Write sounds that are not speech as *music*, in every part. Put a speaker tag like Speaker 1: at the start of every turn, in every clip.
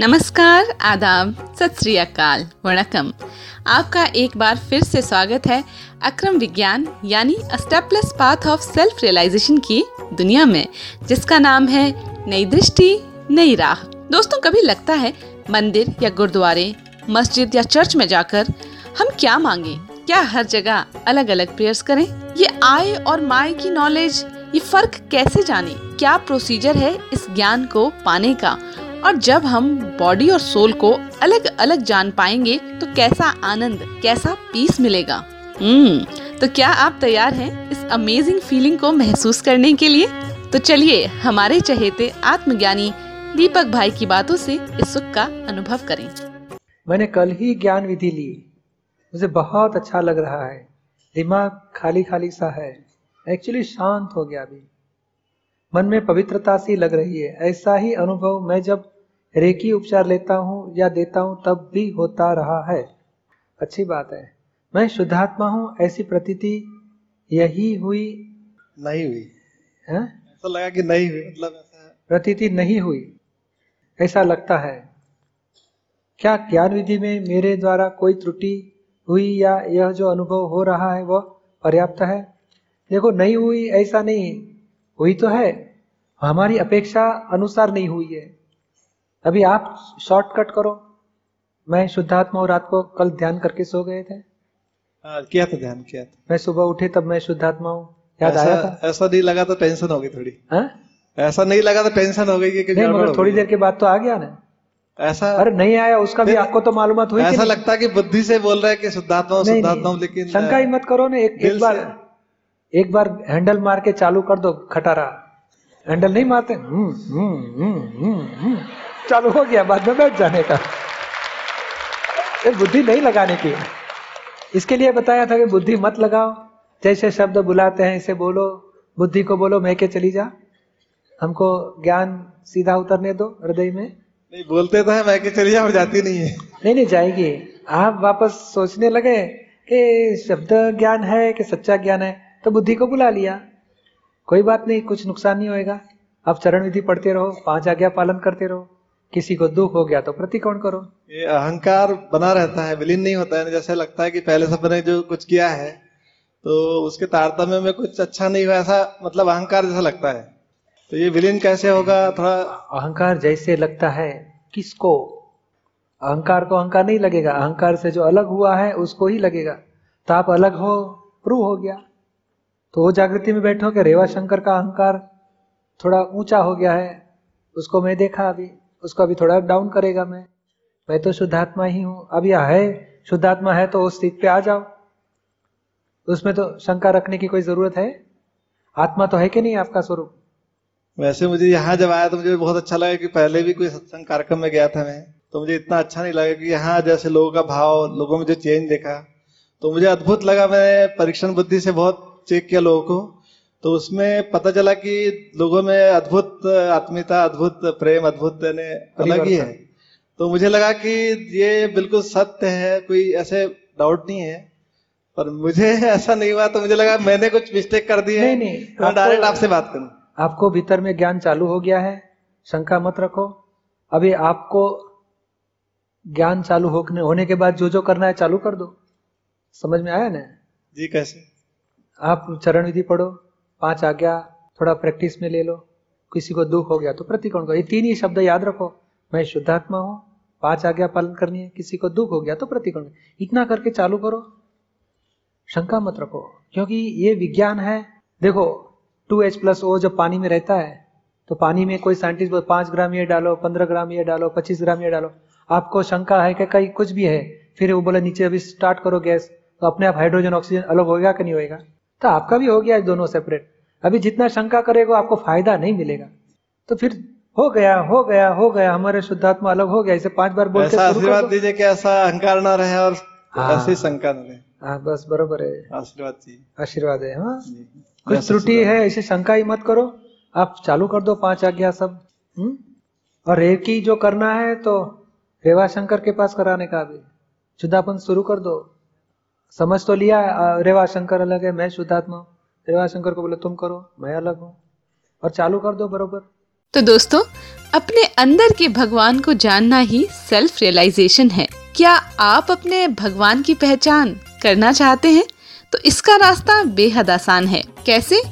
Speaker 1: नमस्कार, आदाब, सत श्री अकाल, वणकम। आपका एक बार फिर से स्वागत है अक्रम विज्ञान, यानी stepless path of self realisation की दुनिया में, जिसका नाम है नई दृष्टि, नई राह। दोस्तों, कभी लगता है मंदिर या गुरुद्वारे, मस्जिद या चर्च में जाकर हम क्या मांगे? क्या हर जगह अलग अलग प्रेयर्स करें? ये आय और माय की नॉलेज ये फ़र्क कैसे जाने? क्या प्रोसीजर है इस ज्ञान को पाने का? और जब हम बॉडी और सोल को अलग अलग जान पाएँगे तो कैसा आनंद, कैसा पीस मिलेगा? हम्म तो क्या आप तैयार हैं इस अमेजिंग फीलिंग को महसूस करने के लिए? तो चलिए हमारे चहेते आत्मज्ञानी दीपक भाई की बातों से इस सुख का अनुभव करें।
Speaker 2: मैंने कल ही ज्ञान विधि ली। मुझे बहुत अच्छा लग रहा है। दिमाग खाली खाली सा है। एक्चुअली शांत हो गया अभी। मन में पवित्रता सी लग रही है। ऐसा ही अनुभव मैं जब रेकी उपचार लेता हूँ या देता हूँ तब भी होता रहा है। अच्छी बात है। मैं शुद्धात्मा हूँ ऐसी प्रतीति यही हुई।
Speaker 3: नहीं हुई।
Speaker 2: है?
Speaker 3: ऐसा लगा कि नहीं हुई मतलब
Speaker 2: प्रतीति नहीं हुई। ऐसा लगता है। क्या ज्ञान विधि में मेरे द्वारा कोई त्रुटि हुई या यह जो अनुभव हो रहा है वह पर्याप्त है? देखो नहीं हुई ऐसा नहीं। हुई तो है। हमारी अपेक्षा अनुसार नहीं हुई है। अभी आप शॉर्टकट करो। मैं शुद्धात्मा और रात को कल ध्यान करके सो गए थे।
Speaker 3: हाँ, किया था ध्यान किया था।
Speaker 2: मैं सुबह उठे तब मैं शुद्धात्मा हूँ। याद आया था?
Speaker 3: ऐसा नहीं लगा तो टेंशन हो गई थोड़ी।
Speaker 2: हाँ?
Speaker 3: ऐसा नहीं लगा तो टेंशन हो गई कि
Speaker 2: नहीं मगर थोड़ी देर के बाद तो आ गया ना।
Speaker 3: ऐसा
Speaker 2: अरे नहीं आया उसका भी आपको तो मालूम हुई
Speaker 3: ऐसा लगता है कि बुद्धि से बोल रहा है कि शुद्धात्मा शुद्धात्मा लेकिन
Speaker 2: शंका ही मत करो ना एक एक बार एक बार हैंडल मार के चालू कर दो खटारा। हैंडल नहीं मारते? हम्म, हम्म, हम्म, हम्म, हम्म। चालू हो गया बाद में बैठ जाने का। बुद्धि नहीं लगाने की। इसके लिए बताया था कि बुद्धि मत लगाओ। जैसे शब्द बुलाते हैं इसे बोलो। बुद्धि को बोलो मैं के चली जा। हमको ज्ञान सीधा उतरने दो हृदय में।
Speaker 3: नहीं बोलते तो है मैं कि चली जाओ और जाती नहीं है।
Speaker 2: नहीं नहीं जाएगी। आप वापस सोचने लगे कि शब्द ज्ञान है कि सच्चा ज्ञान है तो बुद्धि को बुला लिया। कोई बात नहीं कुछ नुकसान नहीं होएगा। आप चरण विधि पढ़ते रहो पाँच आज्ञा पालन करते रहो। किसी को दुख हो गया तो प्रतिकोण करो।
Speaker 3: ये अहंकार बना रहता है विलीन नहीं होता है। जैसे लगता है कि पहले सबने जो कुछ किया है तो उसके तारतम्य में कुछ अच्छा नहीं हुआ ऐसा मतलब अहंकार जैसा लगता है। तो ये विलीन कैसे होगा? थोड़ा
Speaker 2: अहंकार जैसे लगता है किसको? अहंकार को अहंकार नहीं लगेगा। अहंकार से जो अलग हुआ है उसको ही लगेगा। तो आप अलग हो प्रूव हो गया। तो वो जागृति में बैठो कि रेवा शंकर का अहंकार थोड़ा ऊँचा हो गया है उसको मैं देखा अभी। उसको अभी थोड़ा डाउन करेगा मैं। मैं तो शुद्धात्मा ही हूँ। अब यह है, शुद्धात्मा है तो उस स्थिति पे आ जाओ। उसमें तो शंका रखने की कोई ज़रूरत है? आत्मा तो है कि नहीं आपका स्वरूप?
Speaker 3: वैसे मुझे यहाँ जब आया तो मुझे बहुत अच्छा लगा कि पहले भी कोई सत्संग कार्यक्रम में गया था मैं। तो मुझे इतना अच्छा नहीं लगा कि यहाँ जैसे लोगों का भाव, लोगों में जो चेंज देखा। तो मुझे अद्भुत लगा मैं परीक्षण बुद्धि से बहुत चेक किया लोगों को। तो उसमें पता चला कि लोगों में अद्भुत आत्मीयता अद्भुत प्रेम अद्भुत यानी अलग ही है। तो मुझे लगा कि ये बिल्कुल सत्य है कोई ऐसे डाउट नहीं है। पर मुझे *laughs* ऐसा नहीं हुआ तो मुझे लगा मैंने कुछ मिस्टेक कर दी है।
Speaker 2: नहीं, नहीं,
Speaker 3: मैं
Speaker 2: आपको-
Speaker 3: डायरेक्ट आपसे बात करूँ।
Speaker 2: आपको भीतर में ज्ञान चालू हो गया है शंका मत रखो। अभी आपको ज्ञान चालू होने होने के बाद जो जो करना है चालू कर दो। समझ में आया ना?
Speaker 3: जी कैसे?
Speaker 2: आप चरण विधि पढ़ो। पाँच आज्ञा, थोड़ा प्रैक्टिस में ले लो। किसी को दुख हो गया तो प्रतिकोण को ये तीन ही शब्द याद रखो। मैं शुद्धात्मा हूँ, पाँच आज्ञा पालन करनी है। किसी को दुख हो गया तो प्रतिकोण इतना करके चालू करो। शंका मत रखो, क्योंकि ये विज्ञान है। देखो, टू एच प्लस ओ जब पानी में रहता है तो पानी में कोई साइंटिस्ट बोल पाँच ग्राम ये डालो, पंद्रह ग्राम ये डालो, पच्चीस ग्राम ये डालो। आपको शंका है कि कहीं कुछ भी है, फिर वो बोले, नीचे अभी स्टार्ट करो गैस तो अपने आप हाइड्रोजन ऑक्सीजन अलग होगा कि नहीं होएगा? तो आपका भी हो गया दोनों सेपरेट अभी जितना शंका करेगा आपको फ़ायदा नहीं मिलेगा। तो फिर हो गया हो गया हो गया हमारे शुद्धात्मा अलग हो गया। इसे पाँच बार बोल
Speaker 3: ऐसा आशीर्वाद दीजिए कि ऐसा अहंकार ना रहे और
Speaker 2: हाँ।
Speaker 3: ऐसी शंका न रहे।
Speaker 2: हाँ बस बरोबर है।
Speaker 3: आशीर्वाद
Speaker 2: आशीर्वाद है हाँ। कुछ त्रुटि है ऐसे शंका ही मत करो। आप चालू कर दो पाँच आज्ञा सब हम्म। और एक ही जो करना है तो रेवा शंकर के पास कराने का भी। शुद्धापन शुरू कर दो। समझ तो लिया रेवा शंकर अलग है, मैं शुद्धात्मा हूँ। रेवा शंकर को बोले, तुम करो, मैं अलग हूँ। और चालू कर दो बरोबर।
Speaker 1: तो दोस्तों, अपने अंदर के भगवान को जानना ही सेल्फ रियलाइजेशन है। क्या आप अपने भगवान की पहचान करना चाहते हैं? तो इसका रास्ता बेहद आसान है। कैसे?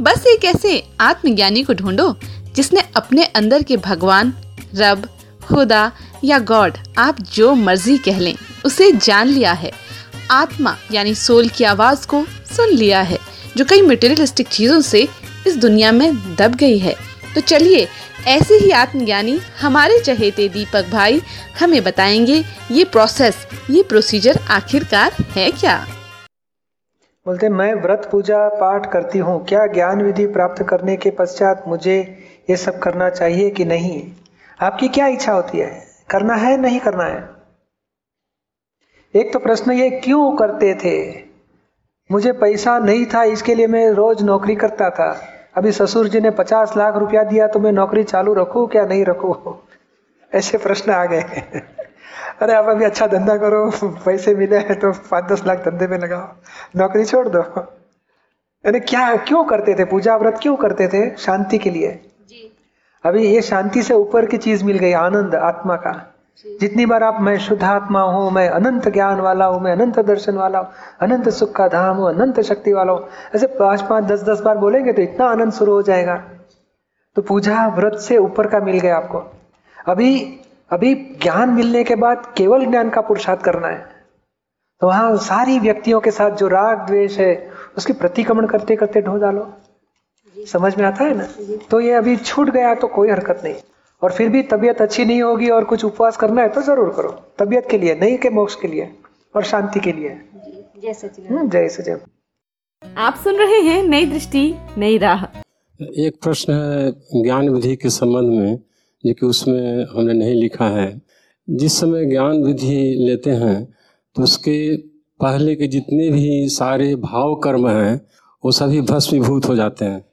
Speaker 1: बस एक ऐसे आत्मज्ञानी को ढूंढो, जिसने अपने अंदर के भगवान, रब, खुदा या गॉड, आप जो मर्ज़ी कह लें, उसे जान लिया है। आत्मा, यानी सोल की आवाज़ को सुन लिया है, जो कई मटेरियलिस्टिक चीज़ों से इस दुनिया में दब गई है। तो चलिए, ऐसे ही आत्मज्ञानी हमारे चहेते दीपक भाई हमें बताएँगे, ये प्रोसेस ये प्रोसीजर आखिरकार है क्या?
Speaker 2: बोलते, मैं व्रत पूजा पाठ करती हूँ, क्या ज्ञान विधि प्राप्त करने के पश्चात मुझे ये सब करना चाहिए कि नहीं? आपकी क्या इच्छा होती है? करना है, नहीं करना है? एक तो प्रश्न ये क्यों करते थे? मुझे पैसा नहीं था इसके लिए मैं रोज नौकरी करता था। अभी ससुर जी ने पचास लाख रुपया दिया तो मैं नौकरी चालू रखूँ क्या नहीं रखूँ? ऐसे प्रश्न आ गए। अरे आप अभी अच्छा धंधा करो पैसे मिले हैं तो पाँच दस लाख धंधे में लगाओ। नौकरी छोड़ दो। यानी क्या क्यों करते थे? पूजा व्रत क्यों करते थे? शांति के लिए। जी। अभी ये शांति से ऊपर की चीज़ मिल गई आनंद आत्मा का। जितनी बार आप मैं शुद्ध आत्मा हूँ मैं अनंत ज्ञान वाला हूँ मैं अनंत दर्शन वाला हूँ अनंत सुख का धाम हूँ अनंत शक्ति वाला हूँ ऐसे पाँच पाँच दस दस बार बोलेंगे तो इतना आनंद शुरू हो जाएगा। तो पूजा व्रत से ऊपर का मिल गया आपको। अभी अभी ज्ञान मिलने के बाद केवल ज्ञान का पुरुषार्थ करना है। तो वहाँ सारी व्यक्तियों के साथ जो राग द्वेष है उसकी प्रतिक्रमण करते करते ढो डालो समझ में आता है ना? तो ये अभी छूट गया तो कोई हरकत नहीं। और फिर भी तबीयत अच्छी नहीं होगी और कुछ उपवास करना है तो ज़रूर करो। तबीयत के लिए नहीं के मोक्ष के लिए और शांति के लिए।
Speaker 4: जय सचिन।
Speaker 2: हम्म, जय सचिव
Speaker 1: आप सुन रहे हैं नई दृष्टि नई राह।
Speaker 5: एक प्रश्न है ज्ञान विधि के संबंध में जो कि उसमें हमने नहीं लिखा है। जिस समय ज्ञान विधि लेते हैं तो उसके पहले के जितने भी सारे भाव कर्म हैं वो सभी भस्मीभूत हो जाते हैं।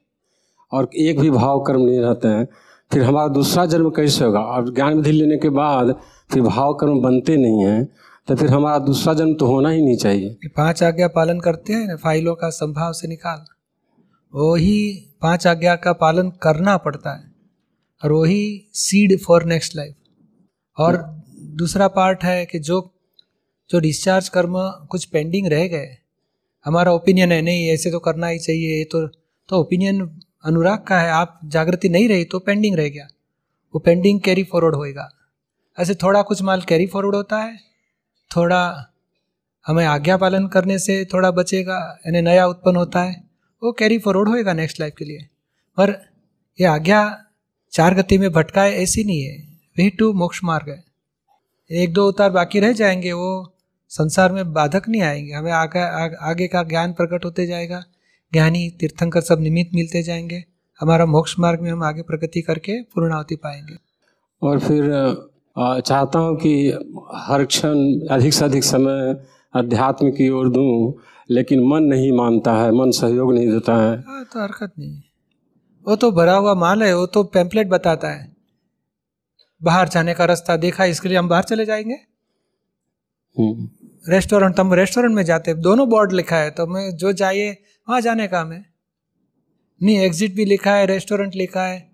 Speaker 5: और एक भी भाव कर्म नहीं रहते हैं फिर हमारा दूसरा जन्म कैसे होगा? और ज्ञान विधि लेने के बाद फिर भाव कर्म बनते नहीं हैं तो फिर हमारा दूसरा जन्म तो होना ही नहीं चाहिए।
Speaker 2: पाँच आज्ञा पालन करते हैं, फाइलों का संभाव से निकाल। वही पाँच आज्ञा का पालन करना पड़ता है, और वही सीड फॉर नेक्स्ट लाइफ और दूसरा पार्ट है कि जो जो डिस्चार्ज कर्म कुछ पेंडिंग रह गए, हमारा ओपिनियन है, नहीं, ऐसे तो करना ही चाहिए, ये तो तो ओपिनियन अनुराग का है, आप जागृति नहीं रही तो पेंडिंग रह गया। वो पेंडिंग कैरी फॉरवर्ड होएगा। ऐसे थोड़ा कुछ माल कैरी फॉरवर्ड होता है, थोड़ा हमें आज्ञा पालन करने से थोड़ा बचेगा, यानी नया उत्पन्न होता है, वो कैरी फॉरवर्ड होएगा नेक्स्ट लाइफ के लिए। पर ये आज्ञा चार गति में भटकाए ऐसी नहीं है, वही टू मोक्ष मार्ग है। एक दो उतार बाकी रह जाएँगे, वो संसार में बाधक नहीं आएँगे, हमें आगे आगे का ज्ञान प्रकट होते जाएगा ज्ञानी तीर्थंकर सब निमित्त मिलते जाएँगे। हमारा मोक्ष मार्ग में हम आगे प्रगति करके पूर्णावति पाएँगे।
Speaker 5: और फिर चाहता हूँ कि हर क्षण अधिक से अधिक समय अध्यात्म की ओर दूँ लेकिन मन नहीं मानता है मन सहयोग नहीं देता है।
Speaker 2: हाँ तो हरकत नहीं। वो तो भरा हुआ माल है वो तो पैम्पलेट बताता है। बाहर जाने का रास्ता देखा इसके लिए हम बाहर चले जाएँगे? रेस्टोरेंट हम रेस्टोरेंट में जाते दोनों बोर्ड लिखा है तो मैं जो चाहिए वहाँ जाने का हमें। नहीं एग्जिट भी लिखा है रेस्टोरेंट लिखा है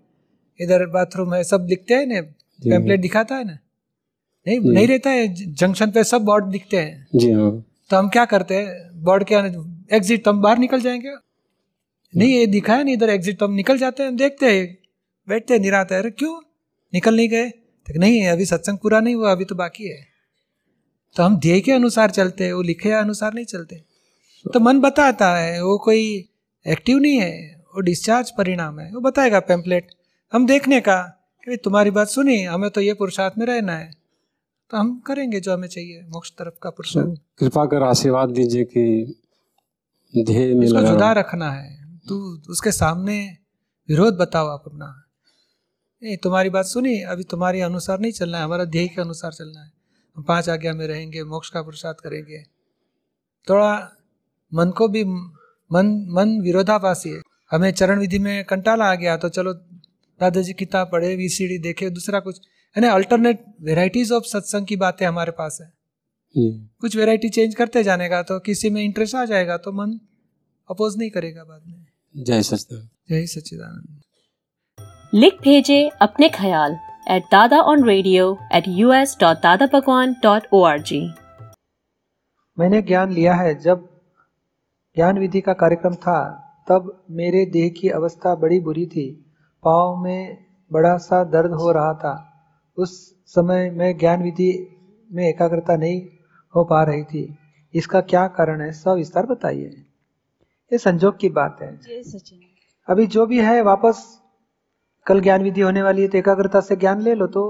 Speaker 2: इधर बाथरूम है सब लिखते हैं ना? पैम्पलेट दिखाता है ना? नहीं नहीं रहता है जंक्शन पे सब बोर्ड दिखते हैं।
Speaker 5: जी हाँ।
Speaker 2: तो हम क्या करते हैं? बोर्ड के एग्जिट तो हम बाहर निकल जाएँगे। नहीं ये दिखा है नहीं इधर एग्जिट तो हम निकल जाते हैं देखते हैं। बैठते हैं निराते हैं। अरे क्यों? निकल नहीं गए। तो नहीं अभी सत्संग पूरा नहीं हुआ अभी तो बाकी है। तो हम ध्येय के अनुसार चलते हैं वो लिखे अनुसार नहीं चलते। तो मन बताता है वो कोई एक्टिव नहीं है वो डिस्चार्ज परिणाम है वो बताएगा पैम्पलेट हम देखने का कि तुम्हारी बात सुनी हमें तो ये पुरुषार्थ में रहना है। तो हम करेंगे जो हमें चाहिए मोक्ष तरफ़ का पुरुषार्थ
Speaker 5: कृपा कर आशीर्वाद दीजिए कि ध्येय में
Speaker 2: इसको जुदा रखना है। तू उसके सामने विरोध बताओ आप अपना। नहीं तुम्हारी बात सुनी अभी तुम्हारे अनुसार नहीं चलना है हमारा ध्येय के अनुसार चलना है। हम पाँच आज्ञा में रहेंगे मोक्ष का पुरुषार्थ करेंगे। थोड़ा मन को भी मन मन विरोधाभासी है। हमें चरण विधि में कंटाला आ गया तो चलो दादाजी किताब पढ़े वीसीडी देखे दूसरा कुछ। यानी अल्टरनेट वेराइटीज ऑफ़ सत्संग की बातें हमारे पास है। कुछ वेराइटी चेंज करते जाने का तो किसी में इंटरेस्ट आ जाएगा तो मन अपोज नहीं करेगा बाद में।
Speaker 5: जय सचिदानंद
Speaker 2: जय सच्चिदानंद।
Speaker 6: लिख भेजे अपने ख्याल at Dada on radio at U S dot Dada Bhagwan dot O R G
Speaker 2: मैंने ज्ञान लिया है जब ज्ञान विधि का कार्यक्रम था तब मेरे देह की अवस्था बड़ी बुरी थी। पाँव में बड़ा सा दर्द हो रहा था। उस समय मैं ज्ञान विधि में एकाग्रता नहीं हो पा रही थी। इसका क्या कारण है सब विस्तार बताइए। ये संजोग की बात है। अभी जो भी है वापस कल ज्ञान विधि होने वाली है तो एकाग्रता से ज्ञान ले लो तो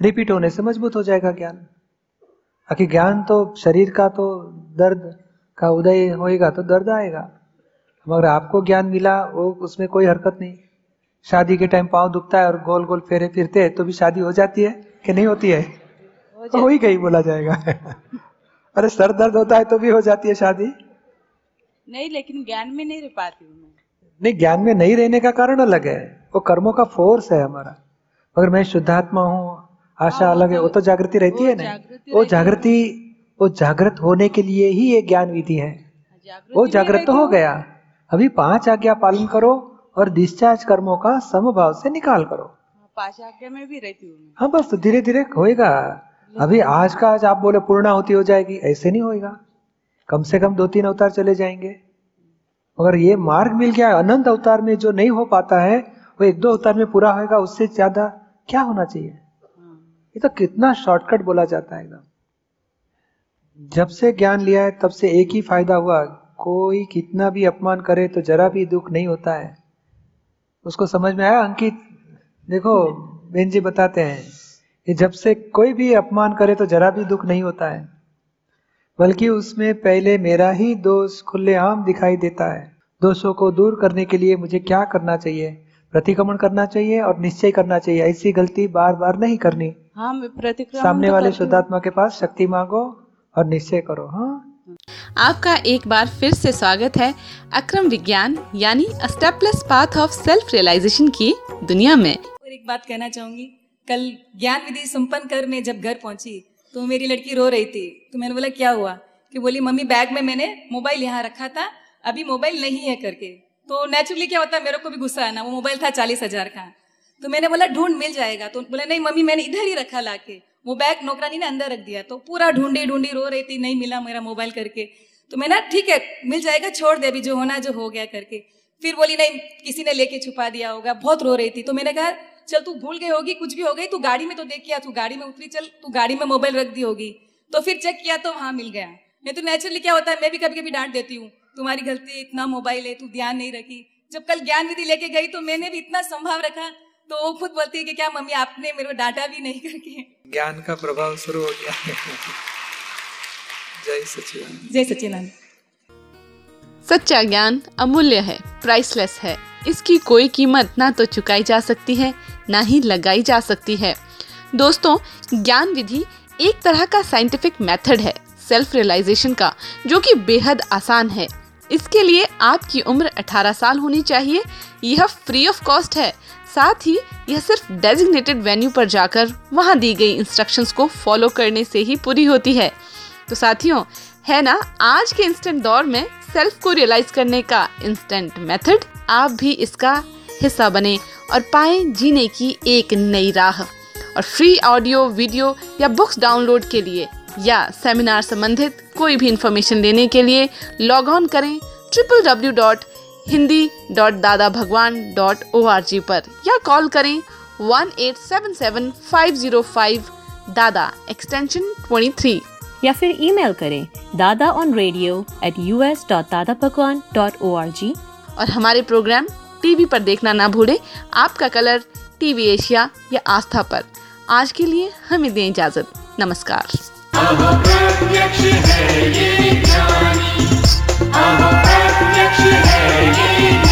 Speaker 2: रिपीट होने से मज़बूत हो जाएगा ज्ञान। बाकी ज्ञान तो शरीर का तो दर्द का उदय होएगा तो दर्द आएगा। मगर आपको ज्ञान मिला वो उसमें कोई हरकत नहीं। शादी के टाइम पाँव दुखता है और गोल गोल फेरे फिरते हैं तो भी शादी हो जाती है कि नहीं होती है? हो ही गई बोला जाएगा। *laughs* अरे सर दर्द होता है तो भी हो जाती है शादी।
Speaker 7: नहीं लेकिन ज्ञान में नहीं रह पाती हूँ
Speaker 2: नहीं ज्ञान में नहीं रहने का कारण अलग है। वो कर्मों का फोर्स है हमारा। मगर मैं शुद्धात्मा हूँ आशा
Speaker 7: हाँ,
Speaker 2: अलग है।
Speaker 7: तो-
Speaker 2: वो तो जागृति रहती है ना वो जागृति वो जागृत होने के लिए ही ये ज्ञान विधि है। वो जागृत तो हो गया। अभी पाँच आज्ञा पालन करो और डिस्चार्ज कर्मों का समभाव से निकाल करो।
Speaker 7: पाँच आज्ञा में भी रहती हूँ
Speaker 2: हाँ बस तो धीरे धीरे होएगा अभी आज का आज आप बोले पूर्णा होती हो जाएगी ऐसे नहीं होएगा। कम से कम दो तीन अवतार चले जाएँगे। मगर ये मार्ग मिल गया अनंत अवतार में जो नहीं हो पाता है वो एक दो अवतार में पूरा होएगा उससे ज़्यादा क्या होना चाहिए? ये तो कितना शॉर्टकट बोला जाता है एकदम। जब से ज्ञान लिया है तब से एक ही फ़ायदा हुआ कोई कितना भी अपमान करे तो जरा भी दुख नहीं होता है। उसको समझ में आया अंकित? देखो बेन जी बताते हैं कि जब से कोई भी अपमान करे तो जरा भी दुख नहीं होता है बल्कि उसमें पहले मेरा ही दोष खुलेआम दिखाई देता है। दोषों को दूर करने के लिए मुझे क्या करना चाहिए? प्रतिक्रमण करना चाहिए और निश्चय करना चाहिए ऐसी गलती बार बार नहीं करनी।
Speaker 7: हाँ प्रतिक्रमण
Speaker 2: सामने
Speaker 7: तो
Speaker 2: वाले शुद्धात्मा के पास शक्ति मांगो और निश्चय करो हाँ।
Speaker 1: आपका एक बार फिर से स्वागत है अक्रम विज्ञान यानी stepless path of self realisation की दुनिया में।
Speaker 8: और एक बात कहना चाहूँगी कल ज्ञान विधि संपन्न कर मैं जब घर पहुँची तो मेरी लड़की रो रही थी तो मैंने बोला क्या हुआ? कि बोली मम्मी बैग में मैंने मोबाइल यहाँ रखा था अभी मोबाइल नहीं है करके। तो नेचुरली क्या होता है मेरे को भी गुस्सा आना वो मोबाइल था चालीस हज़ार का। तो मैंने बोला ढूंढ मिल जाएगा। तो बोला नहीं मम्मी मैंने इधर ही रखा लाके। वो बैग नौकरानी ने अंदर रख दिया तो पूरा ढूंढी ढूंढी रो रही थी, नहीं मिला मेरा मोबाइल करके। तो मैं ना, ठीक है, मिल जाएगा, छोड़ दे अभी, जो होना, जो हो गया करके। फिर बोली, नहीं, किसी ने लेके छुपा दिया होगा, बहुत रो रही थी। तो मैंने कहा, चल, तू भूल गई होगी, कुछ भी हो गई, तू गाड़ी में तो देख किया, तू गाड़ी में उतरी, चल, तू गाड़ी में मोबाइल रख दी होगी। तो फिर चेक किया तो वहाँ मिल गया। नहीं तो नेचुरली क्या होता है, मैं भी कभी कभी डांट देती हूँ, तुम्हारी गलती इतना मोबाइल है, तू ध्यान नहीं रखी। जब कल ज्ञान विधि लेके गई तो मैंने भी इतना संभाव रखा तो वो खुद बोलती है कि क्या मम्मी आपने मेरे को डांटा भी नहीं करके?
Speaker 2: ज्ञान का प्रभाव शुरू हो गया जय सचिदानंद
Speaker 8: जय सचिदानंद
Speaker 1: सच्चा ज्ञान अमूल्य है प्राइसलेस है। इसकी कोई कीमत ना तो चुकाई जा सकती है ना ही लगाई जा सकती है। दोस्तों ज्ञान विधि एक तरह का साइंटिफिक मेथड है सेल्फ रियलाइजेशन का जो कि बेहद आसान है। इसके लिए आपकी उम्र 18 साल होनी चाहिए। यह फ्री ऑफ़ कॉस्ट है। साथ ही यह सिर्फ़ डेजिग्नेटेड वेन्यू पर जाकर वहाँ दी गई इंस्ट्रक्शंस को फॉलो करने से ही पूरी होती है। तो साथियों, है ना? आज के इंस्टेंट दौर में सेल्फ को रियलाइज़ करने का इंस्टेंट मेथड आप भी इसका हिस्सा बने और पाए जीने की एक नई राह। और फ्री ऑडियो वीडियो या बुक्स डाउनलोड के लिए या सेमिनार संबंधित कोई भी इंफॉर्मेशन लेने के लिए लॉग ऑन करें triple W dot Hindi dot Dada Bhagwan dot O R G पर या कॉल करें one eight seven seven five zero five Dada extension twenty three
Speaker 6: या फिर ईमेल करें Dada on radio at U S dot Dada Bhagwan dot O R G
Speaker 1: और हमारे programme TV पर देखना ना भूलें। आपका कलर टीवी एशिया या आस्था पर। आज के लिए हमें दें इजाज़त। नमस्कार।
Speaker 9: प्रत्यक्ष है ये ज्ञानी अहो